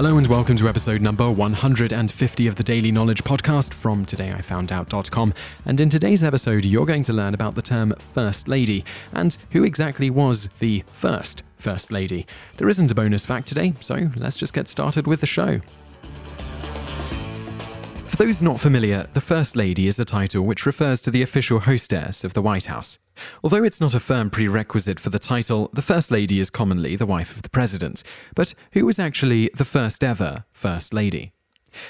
Hello and welcome to episode number 150 of the Daily Knowledge Podcast from todayifoundout.com. And in today's episode, you're going to learn about the term First Lady and who exactly was the first First Lady. There isn't a bonus fact today, so let's just get started with the show. Those not familiar, the First Lady is a title which refers to the official hostess of the White House. Although it's not a firm prerequisite for the title, the First Lady is commonly the wife of the President. But who was actually the first ever First Lady?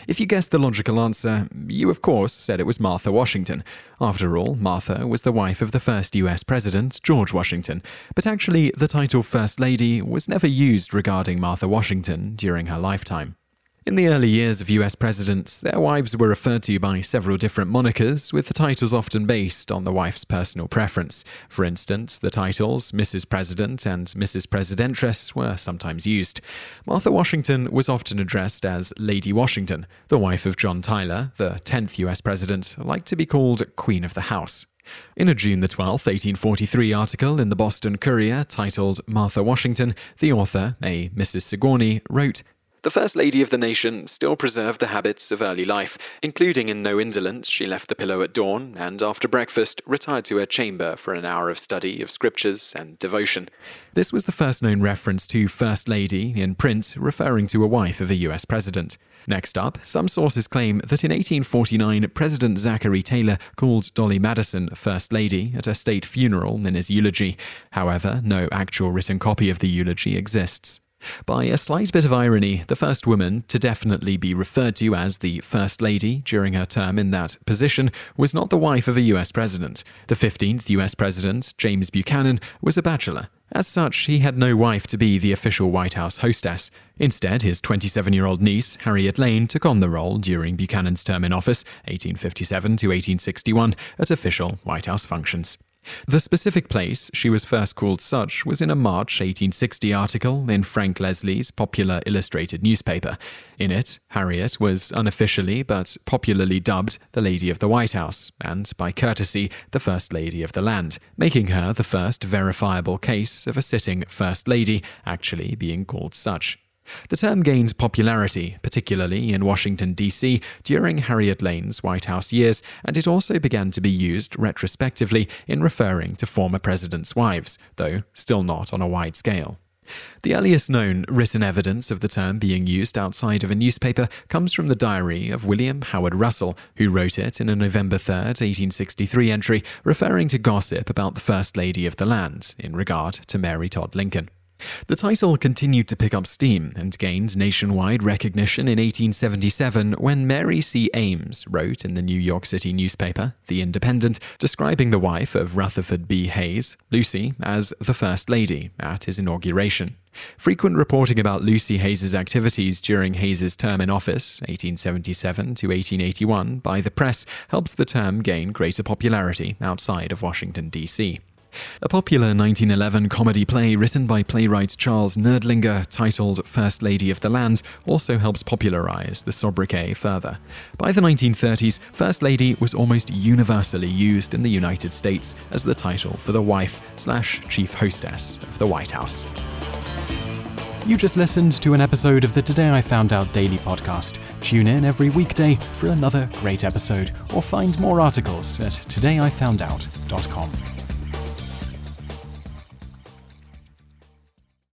If you guessed the logical answer, you of course said it was Martha Washington. After all, Martha was the wife of the first US President, George Washington. But actually, the title First Lady was never used regarding Martha Washington during her lifetime. In the early years of US presidents, their wives were referred to by several different monikers, with the titles often based on the wife's personal preference. For instance, the titles Mrs. President and Mrs. Presidentress were sometimes used. Martha Washington was often addressed as Lady Washington. The wife of John Tyler, the 10th US president, liked to be called Queen of the House. In a June 12, 1843 article in the Boston Courier titled Martha Washington, the author, a Mrs. Sigourney, wrote, the First Lady of the nation still preserved the habits of early life, including in no indolence she left the pillow at dawn, and after breakfast retired to her chamber for an hour of study of scriptures and devotion. This was the first known reference to First Lady in print, referring to a wife of a US president. Next up, some sources claim that in 1849, President Zachary Taylor called Dolly Madison First Lady at a state funeral in his eulogy. However, no actual written copy of the eulogy exists. By a slight bit of irony, the first woman to definitely be referred to as the First Lady during her term in that position was not the wife of a US president. The 15th US president, James Buchanan, was a bachelor. As such, he had no wife to be the official White House hostess. Instead, his 27 year old niece, Harriet Lane, took on the role during Buchanan's term in office, 1857 to 1861, at official White House functions. The specific place she was first called such was in a March 1860 article in Frank Leslie's popular illustrated newspaper. In it, Harriet was unofficially but popularly dubbed the Lady of the White House, and by courtesy, the First Lady of the land, making her the first verifiable case of a sitting First Lady actually being called such. The term gained popularity, particularly in Washington, D.C., during Harriet Lane's White House years, and it also began to be used retrospectively in referring to former presidents' wives, though still not on a wide scale. The earliest known written evidence of the term being used outside of a newspaper comes from the diary of William Howard Russell, who wrote it in a November 3, 1863 entry referring to gossip about the First Lady of the land in regard to Mary Todd Lincoln. The title continued to pick up steam and gained nationwide recognition in 1877 when Mary C. Ames wrote in the New York City newspaper, The Independent, describing the wife of Rutherford B. Hayes, Lucy, as the First Lady at his inauguration. Frequent reporting about Lucy Hayes's activities during Hayes's term in office, 1877 to 1881, by the press helped the term gain greater popularity outside of Washington, D.C. A popular 1911 comedy play written by playwright Charles Nirdlinger titled First Lady of the Land also helps popularize the sobriquet further. By the 1930s, First Lady was almost universally used in the United States as the title for the wife slash chief hostess of the White House. You just listened to an episode of the Today I Found Out Daily podcast. Tune in every weekday for another great episode or find more articles at todayifoundout.com.